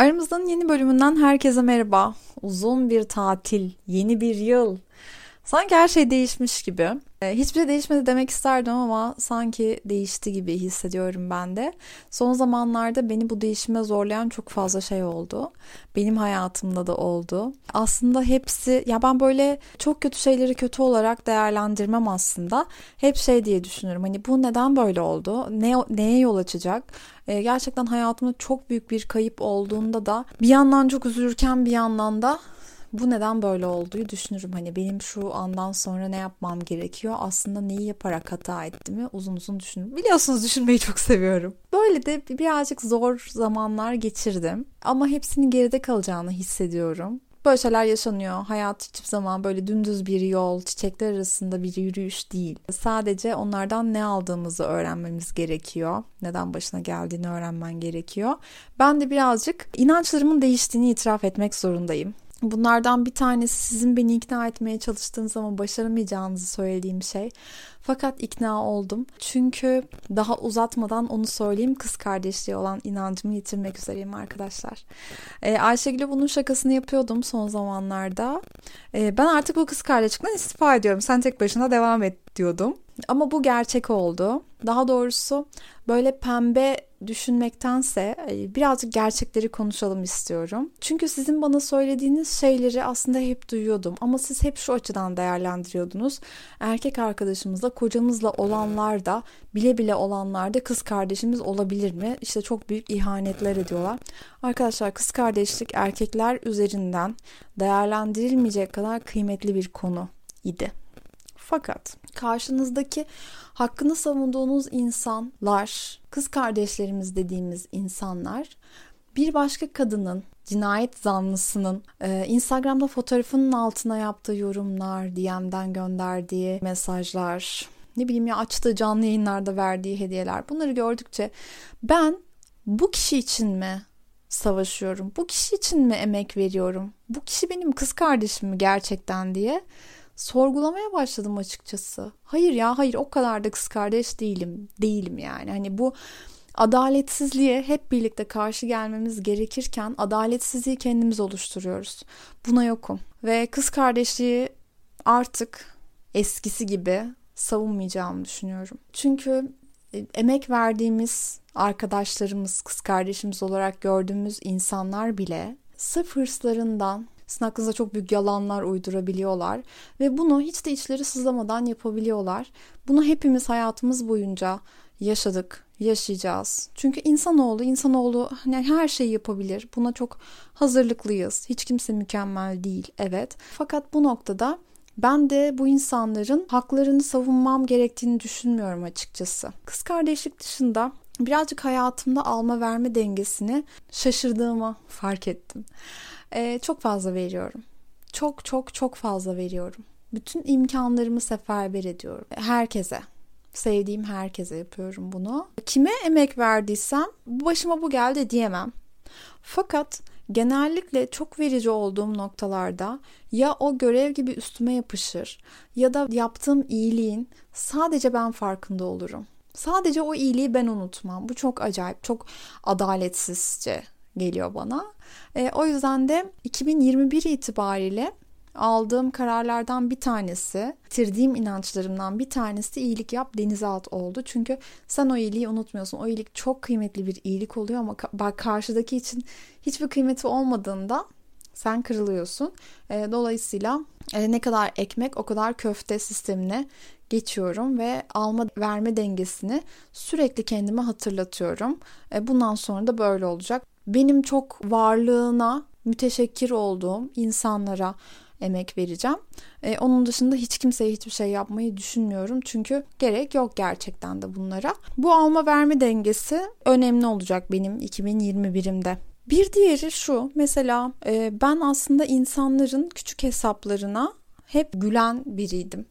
Aramızdan yeni bölümünden herkese merhaba. Uzun bir tatil, yeni bir yıl. Sanki her şey değişmiş gibi. Ee, hiçbir şey değişmedi demek isterdim ama sanki değişti gibi hissediyorum ben de. Son zamanlarda beni bu değişime zorlayan çok fazla şey oldu. Benim hayatımda da oldu. Aslında hepsi ya ben böyle çok kötü şeyleri kötü olarak değerlendirmem aslında. Hep şey diye düşünürüm. Hani bu neden böyle oldu? Ne neye yol açacak? Ee, gerçekten hayatımda çok büyük bir kayıp olduğunda da bir yandan çok üzülürken bir yandan da bu neden böyle olduğu düşünürüm. Hani benim şu andan sonra ne yapmam gerekiyor? Aslında neyi yaparak hata ettiğimi uzun uzun düşünürüm. Biliyorsunuz düşünmeyi çok seviyorum. Böyle de birazcık zor zamanlar geçirdim. Ama hepsinin geride kalacağını hissediyorum. Böyle şeyler yaşanıyor. Hayat hiçbir zaman böyle dümdüz bir yol, çiçekler arasında bir yürüyüş değil. Sadece onlardan ne aldığımızı öğrenmemiz gerekiyor. Neden başına geldiğini öğrenmen gerekiyor. Ben de birazcık inançlarımın değiştiğini itiraf etmek zorundayım. Bunlardan bir tanesi sizin beni ikna etmeye çalıştığınız ama başaramayacağınızı söylediğim şey. Fakat ikna oldum. Çünkü daha uzatmadan onu söyleyeyim kız kardeşliği olan inancımı yitirmek üzereyim arkadaşlar. Ee, Ayşegül'e bunun şakasını yapıyordum son zamanlarda. Ee, ben artık bu kız kardeşlikten istifa ediyorum. Sen tek başına devam et diyordum. Ama bu gerçek oldu. Daha doğrusu böyle pembe düşünmektense e, birazcık gerçekleri konuşalım istiyorum. Çünkü sizin bana söylediğiniz şeyleri aslında hep duyuyordum ama siz hep şu açıdan değerlendiriyordunuz. Erkek arkadaşımızla, kocamızla olanlar da bile bile olanlar da kız kardeşimiz olabilir mi? İşte çok büyük ihanetler ediyorlar. Arkadaşlar kız kardeşlik erkekler üzerinden değerlendirilmeyecek kadar kıymetli bir konu idi. Fakat karşınızdaki hakkını savunduğunuz insanlar, kız kardeşlerimiz dediğimiz insanlar bir başka kadının cinayet zanlısının e, Instagram'da fotoğrafının altına yaptığı yorumlar, DM'den gönderdiği mesajlar, ne bileyim ya açtığı canlı yayınlarda verdiği hediyeler bunları gördükçe ben bu kişi için mi savaşıyorum? Bu kişi için mi emek veriyorum? Bu kişi benim kız kardeşim mi gerçekten diye sorgulamaya başladım açıkçası. Hayır ya hayır o kadar da kız kardeş değilim. Değilim yani. Hani bu adaletsizliğe hep birlikte karşı gelmemiz gerekirken adaletsizliği kendimiz oluşturuyoruz. Buna yokum. Ve kız kardeşliği artık eskisi gibi savunmayacağımı düşünüyorum. Çünkü e, emek verdiğimiz arkadaşlarımız, kız kardeşimiz olarak gördüğümüz insanlar bile sırf hırslarından, sizin hakkınızda çok büyük yalanlar uydurabiliyorlar ve bunu hiç de içleri sızlamadan yapabiliyorlar. Bunu hepimiz hayatımız boyunca yaşadık, yaşayacağız. Çünkü insanoğlu, insanoğlu hani her şeyi yapabilir. Buna çok hazırlıklıyız. Hiç kimse mükemmel değil, evet. Fakat bu noktada ben de bu insanların haklarını savunmam gerektiğini düşünmüyorum açıkçası. Kız kardeşlik dışında birazcık hayatımda alma verme dengesini şaşırdığımı fark ettim e, çok fazla veriyorum. Çok çok çok fazla veriyorum. Bütün imkanlarımı seferber ediyorum. Herkese. Sevdiğim herkese yapıyorum bunu. Kime emek verdiysem bu başıma bu geldi diyemem. Fakat genellikle çok verici olduğum noktalarda ya o görev gibi üstüme yapışır ya da yaptığım iyiliğin sadece ben farkında olurum. Sadece o iyiliği ben unutmam. Bu çok acayip, çok adaletsizce geliyor bana. E, o yüzden de 2021 itibariyle aldığım kararlardan bir tanesi, bitirdiğim inançlarımdan bir tanesi iyilik yap denize at oldu. Çünkü sen o iyiliği unutmuyorsun. O iyilik çok kıymetli bir iyilik oluyor ama bak karşıdaki için hiçbir kıymeti olmadığında sen kırılıyorsun. E, dolayısıyla e, ne kadar ekmek o kadar köfte sistemine geçiyorum ve alma verme dengesini sürekli kendime hatırlatıyorum. E, bundan sonra da böyle olacak benim çok varlığına müteşekkir olduğum insanlara emek vereceğim. Ee, onun dışında hiç kimseye hiçbir şey yapmayı düşünmüyorum. Çünkü gerek yok gerçekten de bunlara. Bu alma verme dengesi önemli olacak benim 2021'imde. Bir diğeri şu mesela e, ben aslında insanların küçük hesaplarına hep gülen biriydim.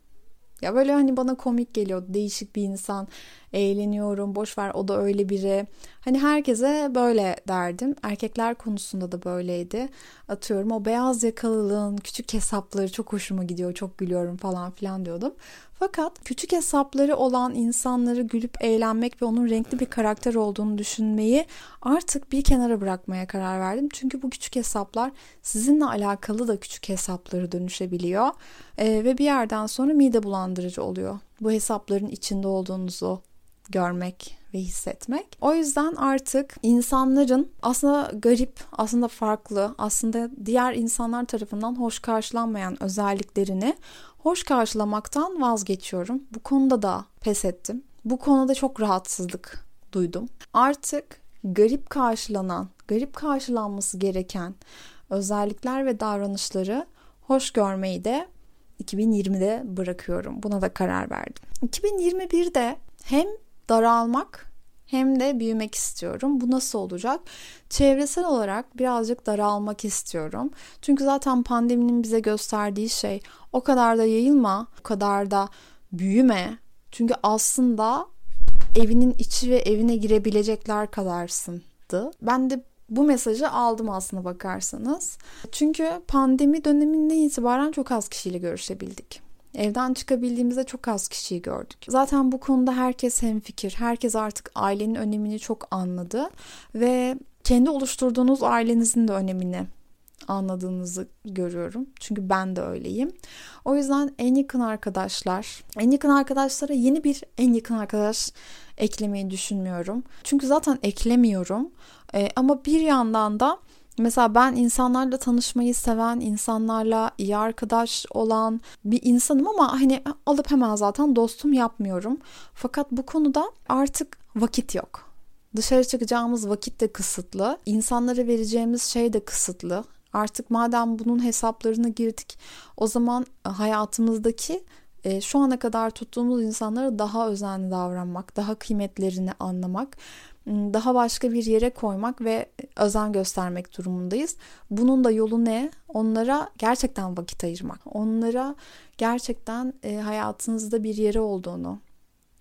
Ya böyle hani bana komik geliyor değişik bir insan eğleniyorum, boş ver o da öyle biri. Hani herkese böyle derdim. Erkekler konusunda da böyleydi. Atıyorum o beyaz yakalılığın küçük hesapları çok hoşuma gidiyor, çok gülüyorum falan filan diyordum. Fakat küçük hesapları olan insanları gülüp eğlenmek ve onun renkli bir karakter olduğunu düşünmeyi artık bir kenara bırakmaya karar verdim. Çünkü bu küçük hesaplar sizinle alakalı da küçük hesapları dönüşebiliyor. Ee, ve bir yerden sonra mide bulandırıcı oluyor. Bu hesapların içinde olduğunuzu görmek ve hissetmek. O yüzden artık insanların aslında garip, aslında farklı, aslında diğer insanlar tarafından hoş karşılanmayan özelliklerini hoş karşılamaktan vazgeçiyorum. Bu konuda da pes ettim. Bu konuda çok rahatsızlık duydum. Artık garip karşılanan, garip karşılanması gereken özellikler ve davranışları hoş görmeyi de 2020'de bırakıyorum. Buna da karar verdim. 2021'de hem daralmak hem de büyümek istiyorum. Bu nasıl olacak? Çevresel olarak birazcık daralmak istiyorum. Çünkü zaten pandeminin bize gösterdiği şey o kadar da yayılma, o kadar da büyüme. Çünkü aslında evinin içi ve evine girebilecekler kadarsındı. Ben de bu mesajı aldım aslında bakarsanız. Çünkü pandemi döneminden itibaren çok az kişiyle görüşebildik. Evden çıkabildiğimizde çok az kişiyi gördük. Zaten bu konuda herkes hemfikir. Herkes artık ailenin önemini çok anladı ve kendi oluşturduğunuz ailenizin de önemini anladığınızı görüyorum. Çünkü ben de öyleyim. O yüzden en yakın arkadaşlar, en yakın arkadaşlara yeni bir en yakın arkadaş eklemeyi düşünmüyorum. Çünkü zaten eklemiyorum. Ee, ama bir yandan da Mesela ben insanlarla tanışmayı seven, insanlarla iyi arkadaş olan bir insanım ama hani alıp hemen zaten dostum yapmıyorum. Fakat bu konuda artık vakit yok. Dışarı çıkacağımız vakit de kısıtlı. İnsanlara vereceğimiz şey de kısıtlı. Artık madem bunun hesaplarına girdik o zaman hayatımızdaki e, şu ana kadar tuttuğumuz insanlara daha özenli davranmak, daha kıymetlerini anlamak, daha başka bir yere koymak ve özen göstermek durumundayız. Bunun da yolu ne? Onlara gerçekten vakit ayırmak. Onlara gerçekten e, hayatınızda bir yeri olduğunu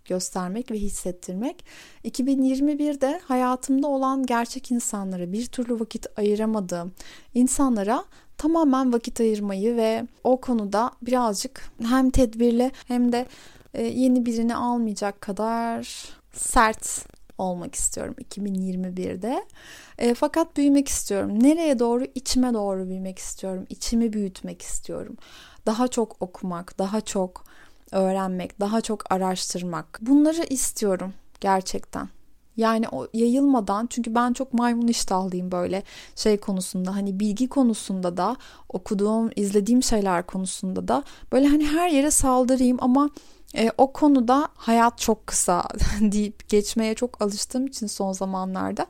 göstermek ve hissettirmek. 2021'de hayatımda olan gerçek insanlara, bir türlü vakit ayıramadığım insanlara tamamen vakit ayırmayı ve o konuda birazcık hem tedbirli hem de e, yeni birini almayacak kadar sert olmak istiyorum 2021'de. E, fakat büyümek istiyorum. Nereye doğru? İçime doğru büyümek istiyorum. İçimi büyütmek istiyorum. Daha çok okumak, daha çok öğrenmek, daha çok araştırmak. Bunları istiyorum gerçekten. Yani o yayılmadan çünkü ben çok maymun iştahlıyım böyle şey konusunda hani bilgi konusunda da okuduğum, izlediğim şeyler konusunda da böyle hani her yere saldırayım ama e, o konuda hayat çok kısa deyip geçmeye çok alıştığım için son zamanlarda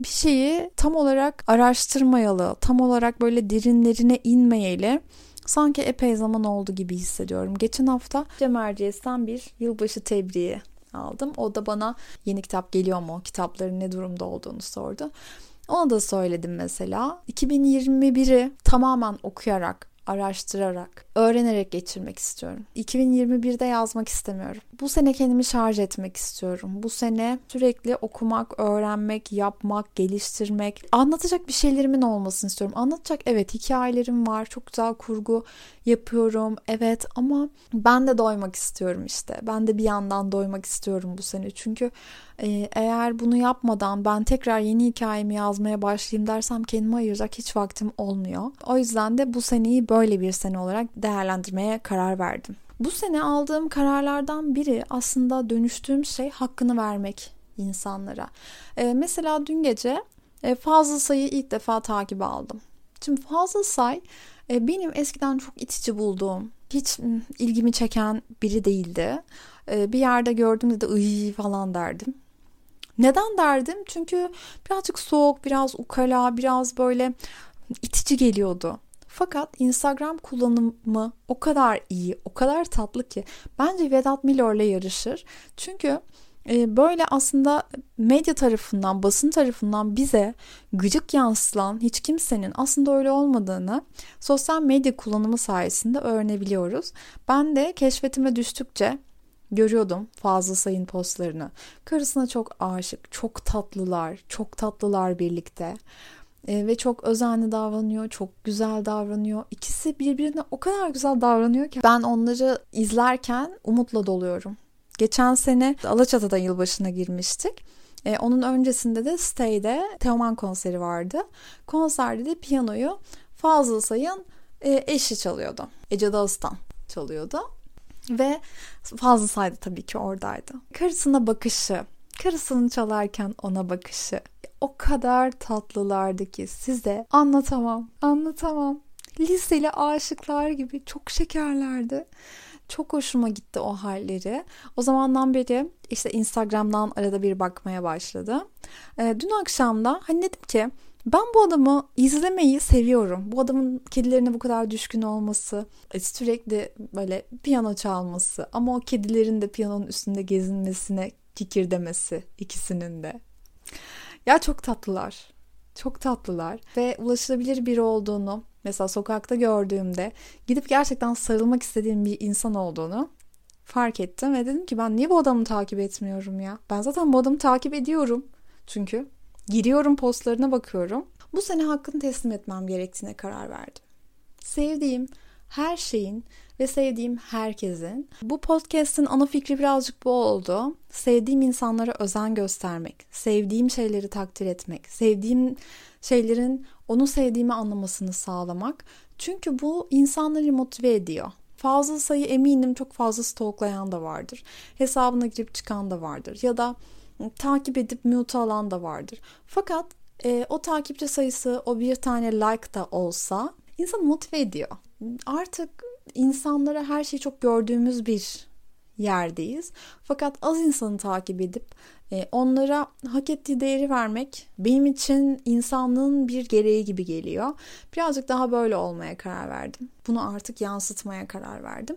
bir şeyi tam olarak araştırmayalı, tam olarak böyle derinlerine inmeyeli sanki epey zaman oldu gibi hissediyorum. Geçen hafta Cem Erciyes'ten bir yılbaşı tebriği aldım. O da bana yeni kitap geliyor mu, kitapların ne durumda olduğunu sordu. Ona da söyledim mesela. 2021'i tamamen okuyarak, araştırarak, öğrenerek geçirmek istiyorum. 2021'de yazmak istemiyorum. Bu sene kendimi şarj etmek istiyorum. Bu sene sürekli okumak, öğrenmek, yapmak, geliştirmek, anlatacak bir şeylerimin olmasını istiyorum. Anlatacak evet hikayelerim var. Çok güzel kurgu yapıyorum. Evet ama ben de doymak istiyorum işte. Ben de bir yandan doymak istiyorum bu sene. Çünkü eğer bunu yapmadan ben tekrar yeni hikayemi yazmaya başlayayım dersem kendime ayıracak hiç vaktim olmuyor. O yüzden de bu seneyi böyle bir sene olarak değerlendirmeye karar verdim. Bu sene aldığım kararlardan biri aslında dönüştüğüm şey hakkını vermek insanlara. E, mesela dün gece e, Fazıl Say'ı ilk defa takip aldım. Şimdi Fazıl Say e, benim eskiden çok itici bulduğum, hiç ilgimi çeken biri değildi. E, bir yerde gördüğümde de ıy falan derdim. Neden derdim? Çünkü birazcık soğuk, biraz ukala, biraz böyle itici geliyordu. Fakat Instagram kullanımı o kadar iyi, o kadar tatlı ki bence Vedat Milor'la yarışır. Çünkü e, böyle aslında medya tarafından, basın tarafından bize gıcık yansılan hiç kimsenin aslında öyle olmadığını sosyal medya kullanımı sayesinde öğrenebiliyoruz. Ben de keşfetime düştükçe görüyordum fazla sayın postlarını. Karısına çok aşık, çok tatlılar, çok tatlılar birlikte. E, ve çok özenli davranıyor, çok güzel davranıyor. İkisi birbirine o kadar güzel davranıyor ki ben onları izlerken umutla doluyorum. Geçen sene Alaçatı'da yılbaşına girmiştik. E, onun öncesinde de Stay'de Teoman konseri vardı. Konserde de piyanoyu Fazıl Say'ın e, eşi çalıyordu. Ece Dağıstan çalıyordu. Ve Fazıl Say da tabii ki oradaydı. Karısına bakışı, karısını çalarken ona bakışı o kadar tatlılardı ki size anlatamam, anlatamam. Liseli aşıklar gibi çok şekerlerdi. Çok hoşuma gitti o halleri. O zamandan beri işte Instagram'dan arada bir bakmaya başladı. E, dün akşam da hani dedim ki ben bu adamı izlemeyi seviyorum. Bu adamın kedilerine bu kadar düşkün olması, e, sürekli böyle piyano çalması ama o kedilerin de piyanonun üstünde gezinmesine kikir demesi ikisinin de. Ya çok tatlılar. Çok tatlılar ve ulaşılabilir biri olduğunu mesela sokakta gördüğümde gidip gerçekten sarılmak istediğim bir insan olduğunu fark ettim ve dedim ki ben niye bu adamı takip etmiyorum ya? Ben zaten bu adamı takip ediyorum. Çünkü giriyorum postlarına bakıyorum. Bu sene hakkını teslim etmem gerektiğine karar verdim. Sevdiğim her şeyin ve sevdiğim herkesin. Bu podcast'in ana fikri birazcık bu oldu. Sevdiğim insanlara özen göstermek, sevdiğim şeyleri takdir etmek, sevdiğim şeylerin onu sevdiğimi anlamasını sağlamak. Çünkü bu insanları motive ediyor. Fazla sayı eminim çok fazla stalklayan da vardır. Hesabına girip çıkan da vardır. Ya da takip edip mute alan da vardır. Fakat e, o takipçi sayısı o bir tane like da olsa insan motive ediyor. Artık insanlara her şeyi çok gördüğümüz bir yerdeyiz. Fakat az insanı takip edip e, onlara hak ettiği değeri vermek benim için insanlığın bir gereği gibi geliyor. Birazcık daha böyle olmaya karar verdim. Bunu artık yansıtmaya karar verdim.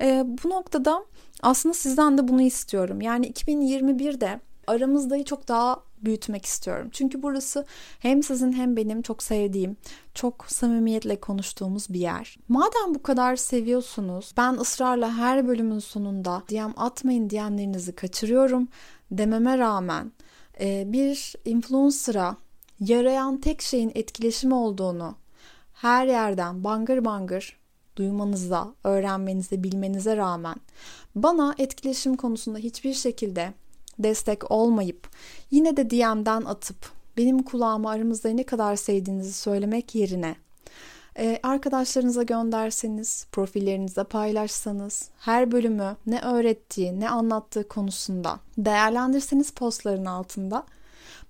E, bu noktada aslında sizden de bunu istiyorum. Yani 2021'de aramızdayı çok daha büyütmek istiyorum. Çünkü burası hem sizin hem benim çok sevdiğim, çok samimiyetle konuştuğumuz bir yer. Madem bu kadar seviyorsunuz, ben ısrarla her bölümün sonunda DM atmayın diyenlerinizi kaçırıyorum dememe rağmen e, bir influencer'a yarayan tek şeyin etkileşim olduğunu her yerden bangır bangır duymanıza, öğrenmenize, bilmenize rağmen bana etkileşim konusunda hiçbir şekilde destek olmayıp yine de DM'den atıp benim kulağıma aramızda ne kadar sevdiğinizi söylemek yerine e, arkadaşlarınıza gönderseniz, profillerinizde paylaşsanız, her bölümü ne öğrettiği, ne anlattığı konusunda değerlendirseniz postların altında.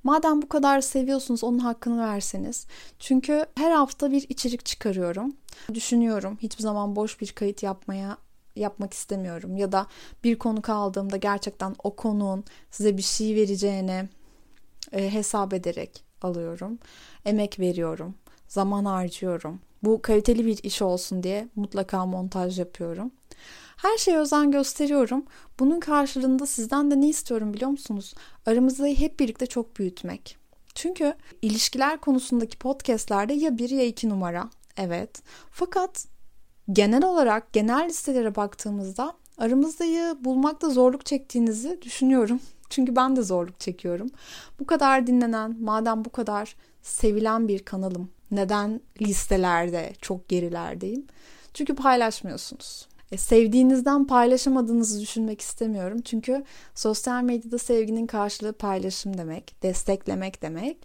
Madem bu kadar seviyorsunuz onun hakkını verseniz. Çünkü her hafta bir içerik çıkarıyorum. Düşünüyorum hiçbir zaman boş bir kayıt yapmaya yapmak istemiyorum ya da bir konu kaldığımda gerçekten o konuğun size bir şey vereceğine e, hesap ederek alıyorum. Emek veriyorum, zaman harcıyorum. Bu kaliteli bir iş olsun diye mutlaka montaj yapıyorum. Her şeye özen gösteriyorum. Bunun karşılığında sizden de ne istiyorum biliyor musunuz? Aramızda hep birlikte çok büyütmek. Çünkü ilişkiler konusundaki podcastlerde ya bir ya iki numara. Evet. Fakat genel olarak genel listelere baktığımızda aramızdayı bulmakta zorluk çektiğinizi düşünüyorum. Çünkü ben de zorluk çekiyorum. Bu kadar dinlenen, madem bu kadar sevilen bir kanalım, neden listelerde çok gerilerdeyim? Çünkü paylaşmıyorsunuz. E, sevdiğinizden paylaşamadığınızı düşünmek istemiyorum. Çünkü sosyal medyada sevginin karşılığı paylaşım demek, desteklemek demek.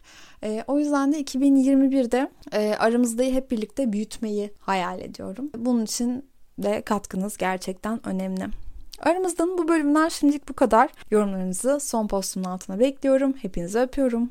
E, o yüzden de 2021'de e, aramızda hep birlikte büyütmeyi hayal ediyorum. Bunun için de katkınız gerçekten önemli. Aramızdan bu bölümden şimdilik bu kadar. Yorumlarınızı son postumun altına bekliyorum. Hepinizi öpüyorum.